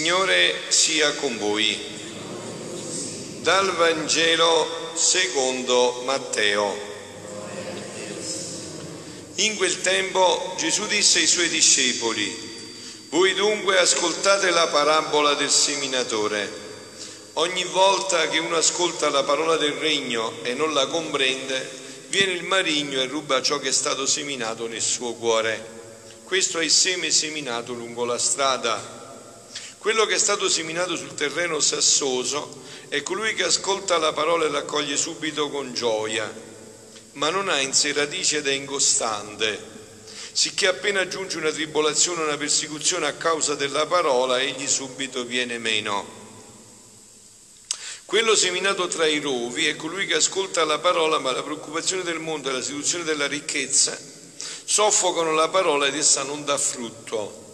Signore sia con voi. Dal Vangelo secondo Matteo. In quel tempo Gesù disse ai suoi discepoli, voi dunque ascoltate la parabola del seminatore. Ogni volta che uno ascolta la parola del regno e non la comprende, viene il marigno e ruba ciò che è stato seminato nel suo cuore. Questo è il seme seminato lungo la strada. Quello che è stato seminato sul terreno sassoso è colui che ascolta la parola e l'accoglie subito con gioia, ma non ha in sé radice ed è incostante, sicché appena giunge una tribolazione una persecuzione a causa della parola, egli subito viene meno. Quello seminato tra i rovi è colui che ascolta la parola, ma la preoccupazione del mondo e la seduzione della ricchezza soffocano la parola ed essa non dà frutto.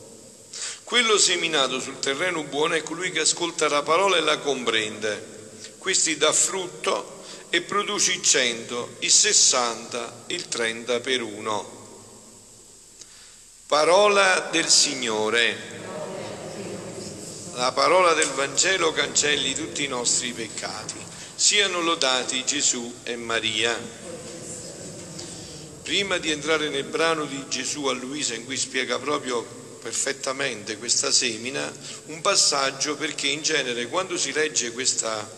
Quello seminato sul terreno buono è colui che ascolta la parola e la comprende. Questi dà frutto e produce il 100, il 60, il 30 per uno. Parola del Signore. La parola del Vangelo cancelli tutti i nostri peccati. Siano lodati Gesù e Maria. Prima di entrare nel brano di Gesù a Luisa in cui spiega proprio perfettamente questa semina un passaggio perché in genere quando si legge questa,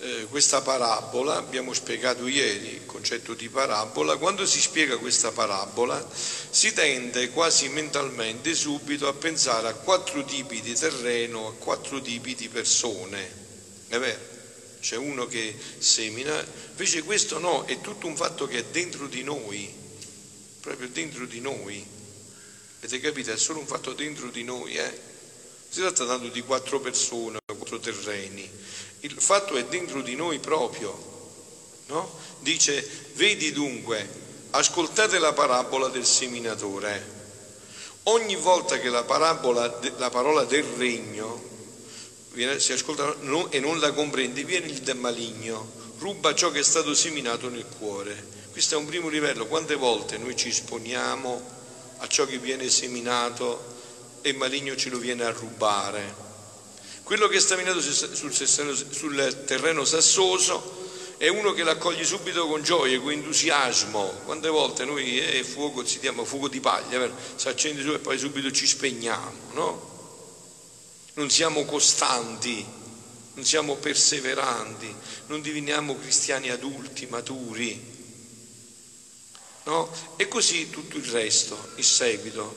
eh, questa parabola, abbiamo spiegato ieri il concetto di parabola, quando si spiega questa parabola si tende quasi mentalmente subito a pensare a quattro tipi di terreno, a quattro tipi di persone. È vero? C'è uno che semina, invece questo no, è tutto un fatto che è dentro di noi, proprio dentro di noi. Avete capito? È solo un fatto dentro di noi, eh? Si tratta tanto di quattro persone, quattro terreni. Il fatto è dentro di noi proprio, no? Dice, vedi dunque, ascoltate la parabola del seminatore. Ogni volta che la, parabola, la parola del regno viene, si ascolta e non la comprende, viene il maligno, ruba ciò che è stato seminato nel cuore. Questo è un primo livello. Quante volte noi ci esponiamo a ciò che viene seminato e il maligno ce lo viene a rubare. Quello che è seminato sul, terreno sassoso è uno che l'accoglie subito con gioia, con entusiasmo. Quante volte noi eh, fuoco si chiama fuoco di paglia, si accende su e poi subito ci spegniamo, no? Non siamo costanti, non siamo perseveranti, non diveniamo cristiani adulti, maturi. No? E così tutto il resto, il seguito.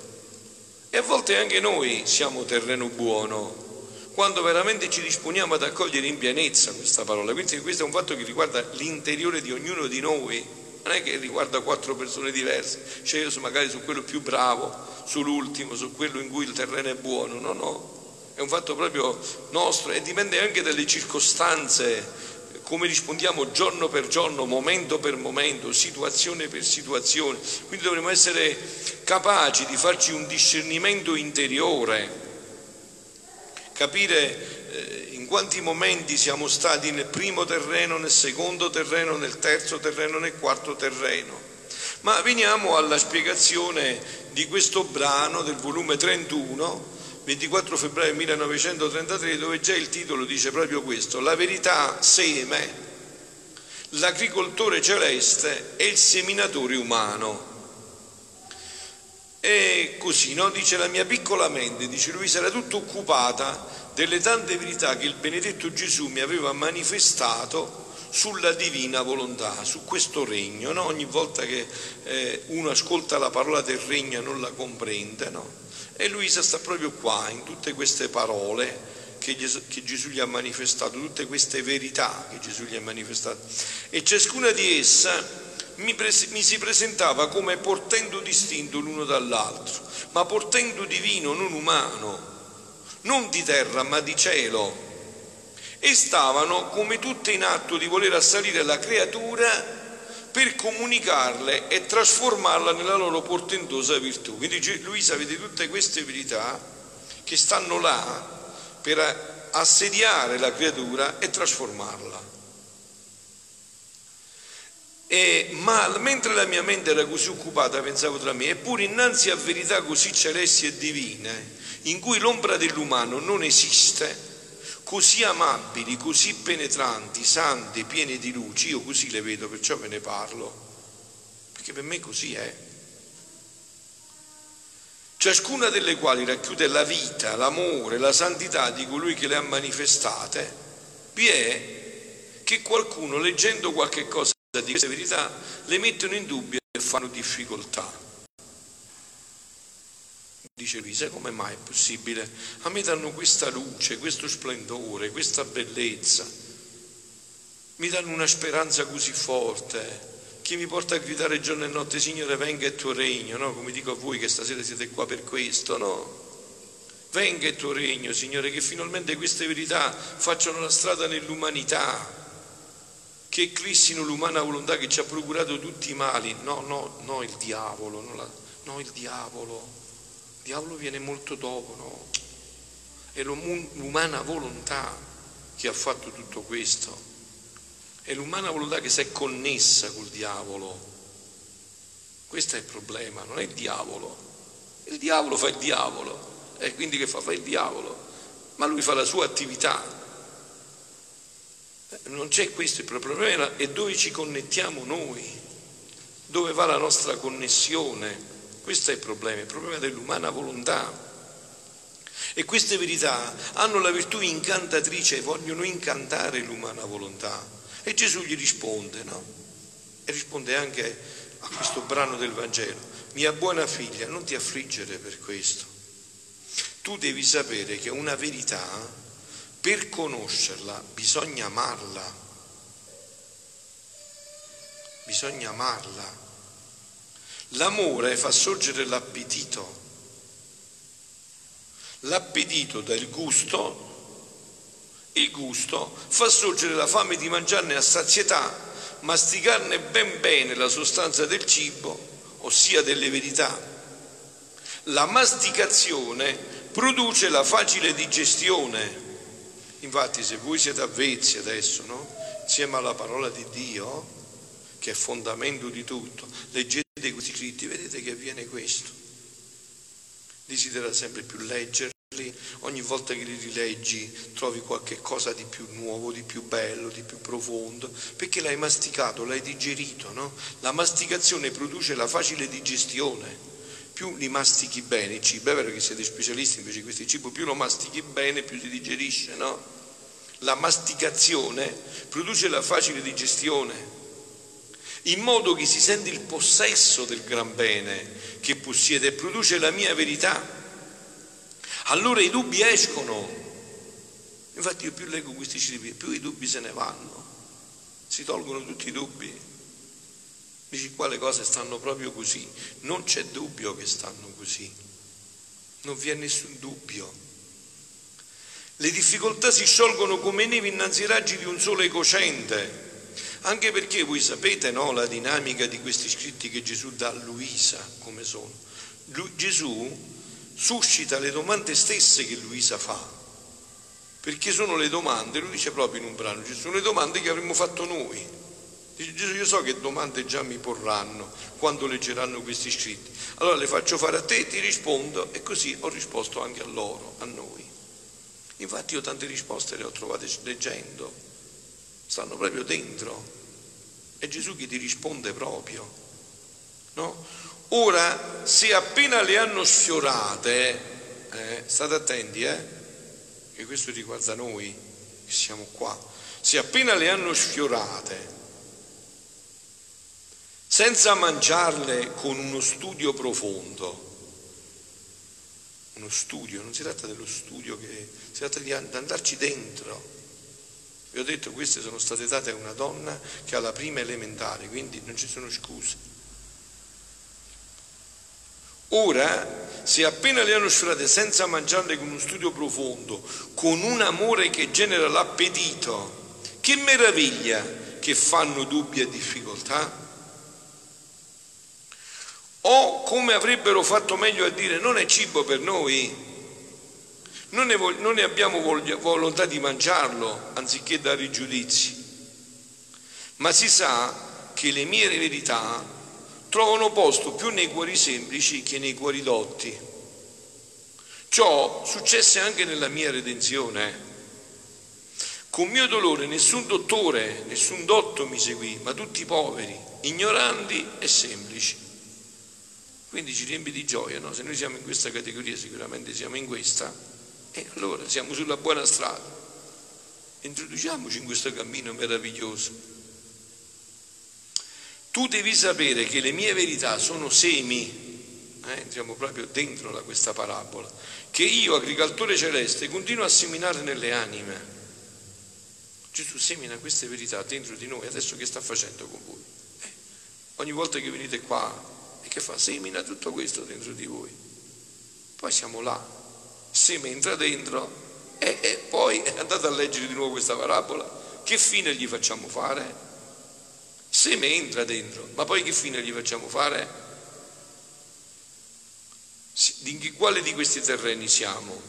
E a volte anche noi siamo terreno buono, quando veramente ci disponiamo ad accogliere in pienezza questa parola. Quindi questo è un fatto che riguarda l'interiore di ognuno di noi, non è che riguarda quattro persone diverse, cioè io magari su quello più bravo, sull'ultimo, su quello in cui il terreno è buono, no, no, è un fatto proprio nostro e dipende anche dalle circostanze come rispondiamo giorno per giorno, momento per momento, situazione per situazione. Quindi dovremmo essere capaci di farci un discernimento interiore, capire eh, in quanti momenti siamo stati nel primo terreno, nel secondo terreno, nel terzo terreno, nel quarto terreno. Ma veniamo alla spiegazione di questo brano del volume 31 24 febbraio 1933, dove già il titolo dice proprio questo, la verità seme, l'agricoltore celeste e il seminatore umano. E così, no? Dice la mia piccola mente, dice lui, era tutta occupata delle tante verità che il benedetto Gesù mi aveva manifestato sulla divina volontà, su questo regno. No? Ogni volta che eh, uno ascolta la parola del regno non la comprende, no? E Luisa sta proprio qua, in tutte queste parole che Gesù, che Gesù, gli ha manifestato, tutte queste verità che Gesù gli ha manifestato. E ciascuna di esse mi, pres- mi si presentava come portendo distinto l'uno dall'altro, ma portendo divino, non umano, non di terra, ma di cielo. E stavano come tutte in atto di voler assalire la creatura per comunicarle e trasformarla nella loro portentosa virtù. Quindi Luisa vede tutte queste verità che stanno là per assediare la creatura e trasformarla. E, ma mentre la mia mente era così occupata, pensavo tra me, eppure innanzi a verità così celesti e divine, in cui l'ombra dell'umano non esiste, così amabili, così penetranti, sante, piene di luci, io così le vedo, perciò ve ne parlo, perché per me così è. Ciascuna delle quali racchiude la vita, l'amore, la santità di colui che le ha manifestate, vi è che qualcuno leggendo qualche cosa di queste verità le mettono in dubbio e fanno difficoltà. Dice Luisa, come mai è possibile? A me danno questa luce, questo splendore, questa bellezza, mi danno una speranza così forte che mi porta a gridare giorno e notte, Signore, venga il tuo regno, no? Come dico a voi che stasera siete qua per questo, no? Venga il tuo regno, Signore, che finalmente queste verità facciano la strada nell'umanità, che eclissino l'umana volontà che ci ha procurato tutti i mali. No, no, no, il diavolo, no, la, no il diavolo diavolo viene molto dopo, no? È l'umana volontà che ha fatto tutto questo. È l'umana volontà che si è connessa col diavolo. Questo è il problema, non è il diavolo. Il diavolo fa il diavolo, e quindi che fa? Fa il diavolo, ma lui fa la sua attività. Eh, non c'è questo il problema, è dove ci connettiamo noi, dove va la nostra connessione questo è il problema, il problema dell'umana volontà. E queste verità hanno la virtù incantatrice, vogliono incantare l'umana volontà. E Gesù gli risponde, no? E risponde anche a questo brano del Vangelo. Mia buona figlia, non ti affliggere per questo. Tu devi sapere che una verità, per conoscerla, bisogna amarla. Bisogna amarla. L'amore fa sorgere l'appetito. L'appetito dà il gusto, il gusto fa sorgere la fame di mangiarne a sazietà, masticarne ben bene la sostanza del cibo, ossia delle verità. La masticazione produce la facile digestione. Infatti se voi siete avvezzi adesso, no? insieme alla parola di Dio, che è fondamento di tutto, leggete questi scritti, vedete che avviene questo. Desidera sempre più leggerli, ogni volta che li rileggi trovi qualche cosa di più nuovo, di più bello, di più profondo, perché l'hai masticato, l'hai digerito, no? La masticazione produce la facile digestione. Più li mastichi bene il cibo, è vero che siete specialisti invece di questo cibo, più lo mastichi bene, più ti digerisce, no? La masticazione produce la facile digestione in modo che si sente il possesso del gran bene che possiede e produce la mia verità. Allora i dubbi escono. Infatti io più leggo questi libri, più i dubbi se ne vanno, si tolgono tutti i dubbi. Dici qua le cose stanno proprio così, non c'è dubbio che stanno così, non vi è nessun dubbio. Le difficoltà si sciolgono come neve innanzi ai raggi di un sole cocente anche perché voi sapete no, la dinamica di questi scritti che Gesù dà a Luisa, come sono. Lui, Gesù suscita le domande stesse che Luisa fa, perché sono le domande, lui dice proprio in un brano, ci sono le domande che avremmo fatto noi. Dice Gesù, io so che domande già mi porranno quando leggeranno questi scritti. Allora le faccio fare a te, ti rispondo e così ho risposto anche a loro, a noi. Infatti io tante risposte le ho trovate leggendo, stanno proprio dentro. È Gesù che ti risponde proprio. No? Ora, se appena le hanno sfiorate, eh, state attenti, eh, che questo riguarda noi che siamo qua, se appena le hanno sfiorate, senza mangiarle con uno studio profondo, uno studio, non si tratta dello studio, che, si tratta di andarci dentro, vi ho detto queste sono state date a una donna che ha la prima elementare, quindi non ci sono scuse. Ora, se appena le hanno sfiorate senza mangiarle con uno studio profondo, con un amore che genera l'appetito, che meraviglia che fanno dubbi e difficoltà? O come avrebbero fatto meglio a dire non è cibo per noi, non ne, non ne abbiamo voglia, volontà di mangiarlo anziché dare i giudizi, ma si sa che le mie verità trovano posto più nei cuori semplici che nei cuori dotti. Ciò successe anche nella mia redenzione. Con mio dolore nessun dottore, nessun dotto mi seguì, ma tutti poveri, ignoranti e semplici. Quindi ci riempie di gioia, no? Se noi siamo in questa categoria, sicuramente siamo in questa, e allora siamo sulla buona strada. Introduciamoci in questo cammino meraviglioso. Tu devi sapere che le mie verità sono semi, eh, entriamo proprio dentro da questa parabola, che io, agricoltore celeste, continuo a seminare nelle anime. Gesù semina queste verità dentro di noi, adesso che sta facendo con voi? Eh, ogni volta che venite qua, e che fa? Semina tutto questo dentro di voi. Poi siamo là, seme entra dentro e, e poi andate a leggere di nuovo questa parabola. Che fine gli facciamo fare? Seme entra dentro, ma poi che fine gli facciamo fare? Di quale di questi terreni siamo?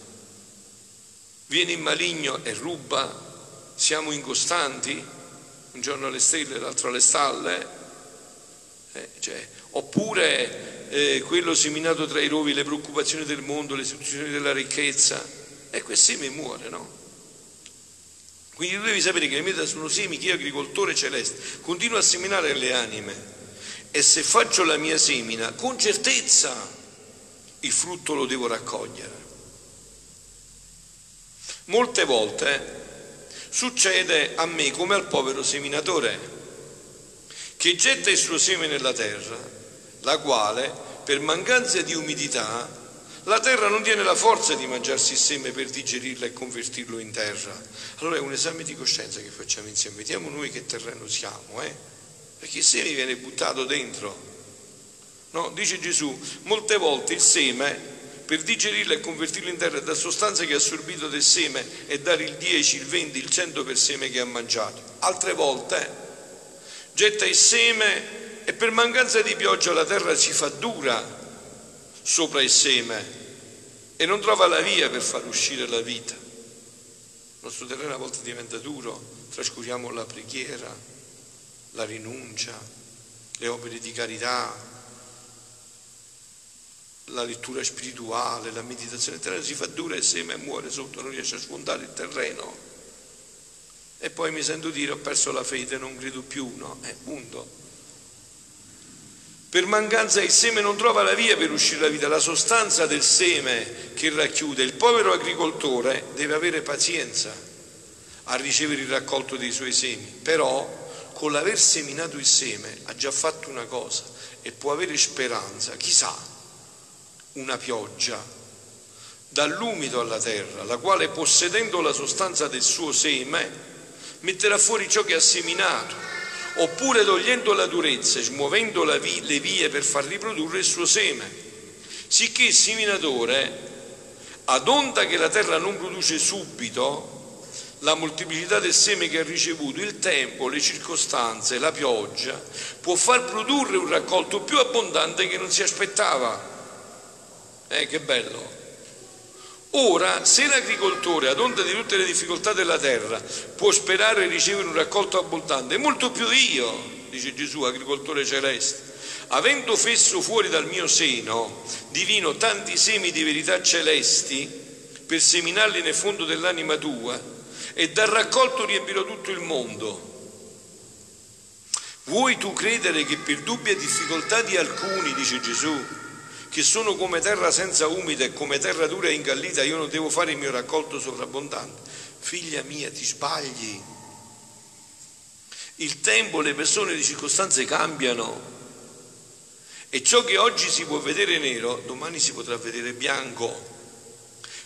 Viene il maligno e ruba? Siamo incostanti? Un giorno alle stelle, l'altro alle stalle? Eh, cioè, oppure eh, quello seminato tra i rovi, le preoccupazioni del mondo, le istituzioni della ricchezza, e quel seme muore, no? Quindi tu devi sapere che le mie sono semi che io, agricoltore celeste, continuo a seminare le anime e se faccio la mia semina, con certezza il frutto lo devo raccogliere. Molte volte succede a me come al povero seminatore che getta il suo seme nella terra, la quale, per mancanza di umidità, la terra non tiene la forza di mangiarsi il seme per digerirlo e convertirlo in terra. Allora è un esame di coscienza che facciamo insieme. Vediamo noi che terreno siamo, eh? Perché il seme viene buttato dentro. No, dice Gesù, molte volte il seme per digerirlo e convertirlo in terra è da sostanza che ha assorbito del seme e dare il 10, il 20, il 100 per seme che ha mangiato. Altre volte getta il seme e per mancanza di pioggia la terra si fa dura sopra il seme e non trova la via per far uscire la vita. Il nostro terreno a volte diventa duro, trascuriamo la preghiera, la rinuncia, le opere di carità, la lettura spirituale, la meditazione. Il terreno si fa dura e il seme muore sotto, non riesce a sfondare il terreno. E poi mi sento dire ho perso la fede, non credo più, no? È punto. Per mancanza il seme non trova la via per uscire la vita, la sostanza del seme che racchiude. Il povero agricoltore deve avere pazienza a ricevere il raccolto dei suoi semi, però con l'aver seminato il seme ha già fatto una cosa e può avere speranza, chissà, una pioggia dall'umido alla terra, la quale possedendo la sostanza del suo seme metterà fuori ciò che ha seminato oppure togliendo la durezza smuovendo le vie per far riprodurre il suo seme, sicché il seminatore, ad onda che la terra non produce subito la moltiplicità del seme che ha ricevuto, il tempo, le circostanze, la pioggia, può far produrre un raccolto più abbondante che non si aspettava. Eh, che bello! Ora, se l'agricoltore, ad onda di tutte le difficoltà della terra, può sperare di ricevere un raccolto abbondante, molto più io, dice Gesù, agricoltore celeste, avendo fesso fuori dal mio seno divino tanti semi di verità celesti, per seminarli nel fondo dell'anima tua, e dal raccolto riempirò tutto il mondo. Vuoi tu credere che per dubbia difficoltà di alcuni, dice Gesù, che sono come terra senza umida e come terra dura e ingallita, io non devo fare il mio raccolto sovrabbondante. Figlia mia, ti sbagli. Il tempo, le persone, le circostanze cambiano. E ciò che oggi si può vedere nero, domani si potrà vedere bianco.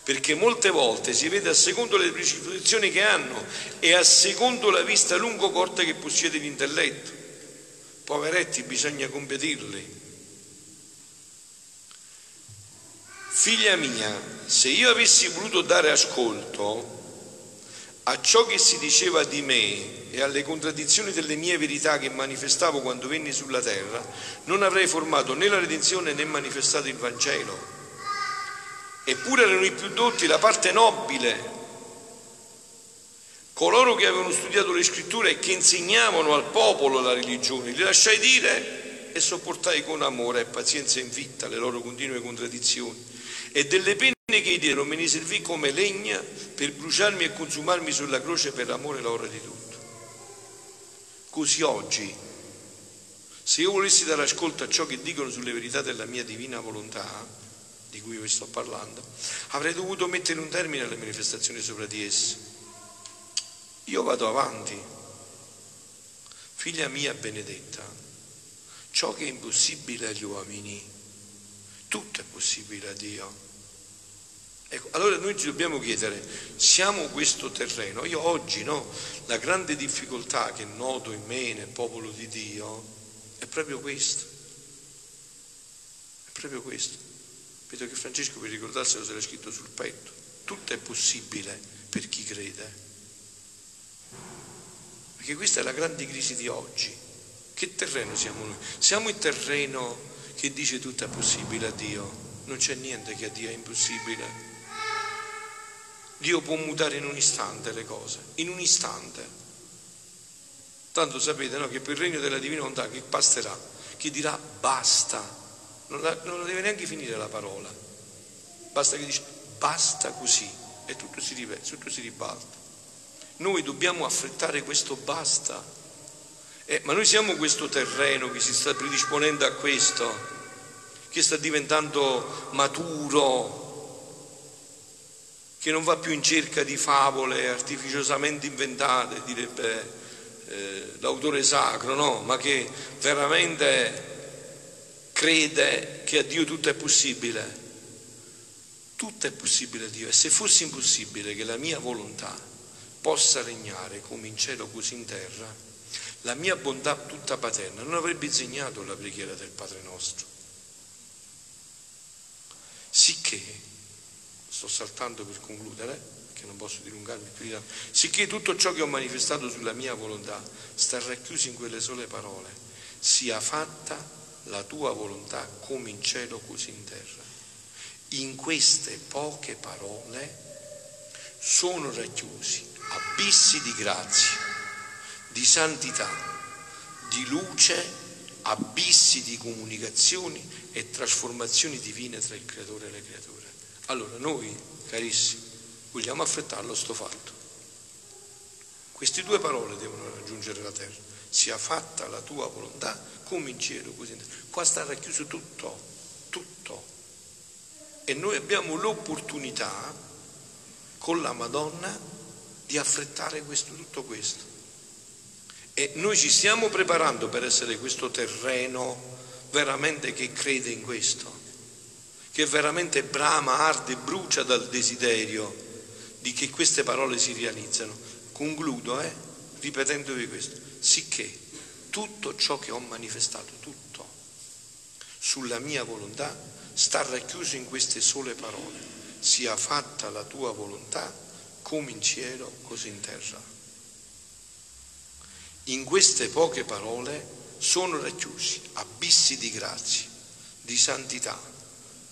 Perché molte volte si vede a secondo le predisposizioni che hanno e a secondo la vista lungo corta che possiede l'intelletto. Poveretti, bisogna competirli. Figlia mia, se io avessi voluto dare ascolto a ciò che si diceva di me e alle contraddizioni delle mie verità che manifestavo quando venni sulla terra, non avrei formato né la redenzione né manifestato il Vangelo. Eppure erano i più dotti, la parte nobile, coloro che avevano studiato le scritture e che insegnavano al popolo la religione, li lasciai dire e sopportai con amore e pazienza invitta le loro continue contraddizioni e delle pene che Dio non me ne servì come legna per bruciarmi e consumarmi sulla croce per amore e l'ora di tutto. Così oggi, se io volessi dare ascolto a ciò che dicono sulle verità della mia divina volontà, di cui vi sto parlando, avrei dovuto mettere un termine alle manifestazioni sopra di esse. Io vado avanti. Figlia mia benedetta, ciò che è impossibile agli uomini, tutto è possibile a Dio. Ecco, allora noi ci dobbiamo chiedere, siamo questo terreno? Io oggi no, la grande difficoltà che noto in me, nel popolo di Dio, è proprio questo. È proprio questo. Vedo che Francesco per ricordarselo se l'ha scritto sul petto. Tutto è possibile per chi crede. Perché questa è la grande crisi di oggi. Che terreno siamo noi? Siamo il terreno che dice tutto è possibile a Dio. Non c'è niente che a Dio è impossibile. Dio può mutare in un istante le cose, in un istante. Tanto sapete no, che per il regno della divina volontà che basterà, chi dirà basta, non la, non deve neanche finire la parola, basta che dice basta così e tutto si, tutto si ribalta. Noi dobbiamo affrettare questo basta, eh, ma noi siamo questo terreno che si sta predisponendo a questo, che sta diventando maturo, che non va più in cerca di favole artificiosamente inventate, direbbe eh, l'autore sacro, no? ma che veramente crede che a Dio tutto è possibile. Tutto è possibile a Dio e se fosse impossibile che la mia volontà possa regnare come in cielo così in terra, la mia bontà tutta paterna non avrebbe insegnato la preghiera del Padre nostro. Sicché sto saltando per concludere, che non posso dilungarmi più di tanto, sicché tutto ciò che ho manifestato sulla mia volontà sta racchiuso in quelle sole parole, sia fatta la tua volontà come in cielo così in terra. In queste poche parole sono racchiusi abissi di grazia, di santità, di luce, abissi di comunicazioni e trasformazioni divine tra il creatore e le creature. Allora noi, carissimi, vogliamo affrettarlo sto fatto. Queste due parole devono raggiungere la terra. Sia fatta la tua volontà come in cielo, così in terra. Qua sta racchiuso tutto, tutto. E noi abbiamo l'opportunità con la Madonna di affrettare questo, tutto questo. E noi ci stiamo preparando per essere questo terreno veramente che crede in questo che veramente brama, arde, brucia dal desiderio di che queste parole si realizzano. Concludo, eh, ripetendovi questo, sicché tutto ciò che ho manifestato, tutto, sulla mia volontà, sta racchiuso in queste sole parole, sia fatta la tua volontà come in cielo, così in terra. In queste poche parole sono racchiusi abissi di grazia, di santità,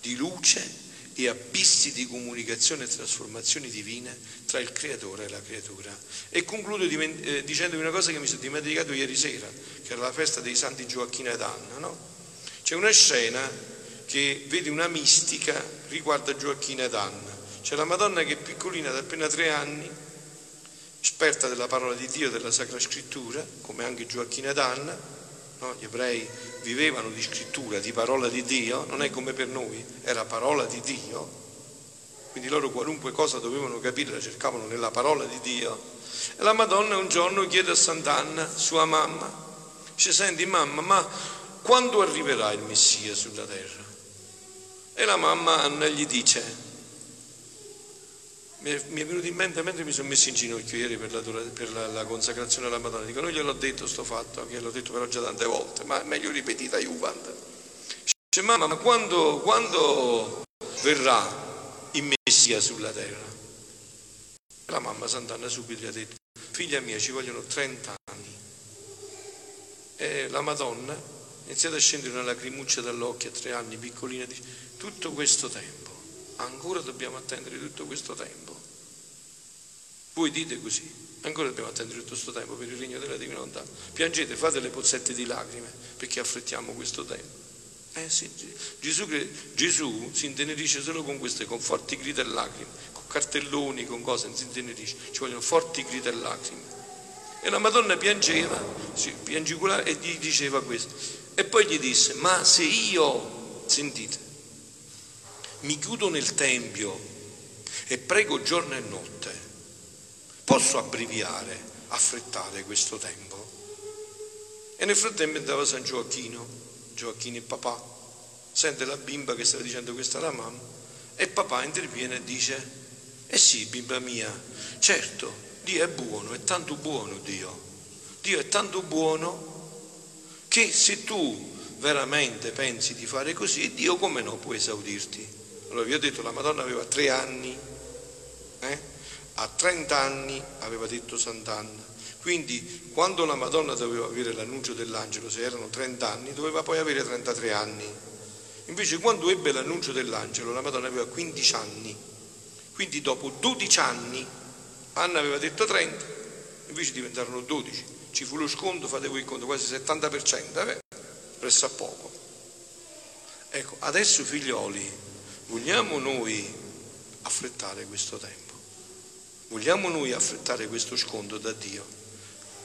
di luce e abissi di comunicazione e trasformazioni divine tra il creatore e la creatura. E concludo eh, dicendovi una cosa che mi sono dimenticato ieri sera, che era la festa dei santi Gioacchino ed Anna. No? C'è una scena che vede una mistica riguardo a Gioacchino ed Anna. C'è la Madonna che è piccolina, da appena tre anni, esperta della parola di Dio, della Sacra Scrittura, come anche Gioacchino ed Anna, No? Gli ebrei vivevano di scrittura, di parola di Dio, non è come per noi, era parola di Dio, quindi loro qualunque cosa dovevano capire la cercavano nella parola di Dio. E la Madonna un giorno chiede a Sant'Anna, sua mamma, dice, senti mamma, ma quando arriverà il Messia sulla terra? E la mamma Anna gli dice, mi è, è, venuto in mente mentre mi sono messo in ginocchio ieri per, la, per la, la consacrazione alla Madonna. Dico, non gliel'ho detto sto fatto, l'ho detto però già tante volte, ma meglio ripetita Juvent. Dice, mamma, ma quando, quando verrà il Messia sulla terra? La mamma Sant'Anna subito gli ha detto, figlia mia, ci vogliono 30 anni. E la Madonna ha iniziato a scendere una lacrimuccia dall'occhio a tre anni, piccolina, dice, tutto questo tempo ancora dobbiamo attendere tutto questo tempo. Voi dite così, ancora dobbiamo attendere tutto questo tempo per il regno della divina volontà. Piangete, fate le pozzette di lacrime perché affrettiamo questo tempo. Eh sì, Gesù, Gesù, si intenerisce solo con queste, con forti grida e lacrime, con cartelloni, con cose, non si intenerisce, ci vogliono forti grida e lacrime. E la Madonna piangeva, piangicula e gli diceva questo. E poi gli disse, ma se io, sentite, mi chiudo nel Tempio e prego giorno e notte, posso abbreviare, affrettare questo tempo? E nel frattempo andava San Gioacchino, Gioacchino il papà, sente la bimba che stava dicendo questa alla mamma e papà interviene e dice, eh sì bimba mia, certo, Dio è buono, è tanto buono Dio, Dio è tanto buono che se tu veramente pensi di fare così, Dio come no può esaudirti? Allora vi ho detto, la Madonna aveva tre anni, eh? a 30 anni aveva detto Sant'Anna, quindi quando la Madonna doveva avere l'annuncio dell'angelo, se erano 30 anni, doveva poi avere 33 anni. Invece quando ebbe l'annuncio dell'angelo, la Madonna aveva 15 anni. Quindi dopo 12 anni, Anna aveva detto 30, invece diventarono 12. Ci fu lo sconto, fate voi il conto, quasi 70%, eh? presso a poco. Ecco, adesso figlioli, vogliamo noi affrettare questo tempo? Vogliamo noi affrettare questo sconto da Dio?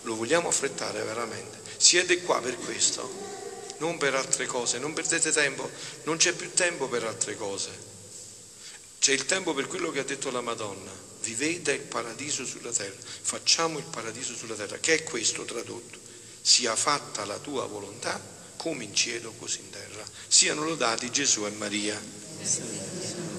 Lo vogliamo affrettare veramente. Siete qua per questo, non per altre cose, non perdete tempo, non c'è più tempo per altre cose. C'è il tempo per quello che ha detto la Madonna. Vivete il paradiso sulla terra, facciamo il paradiso sulla terra, che è questo tradotto. Sia fatta la tua volontà come in cielo così in terra. Siano lodati Gesù e Maria. ですよね。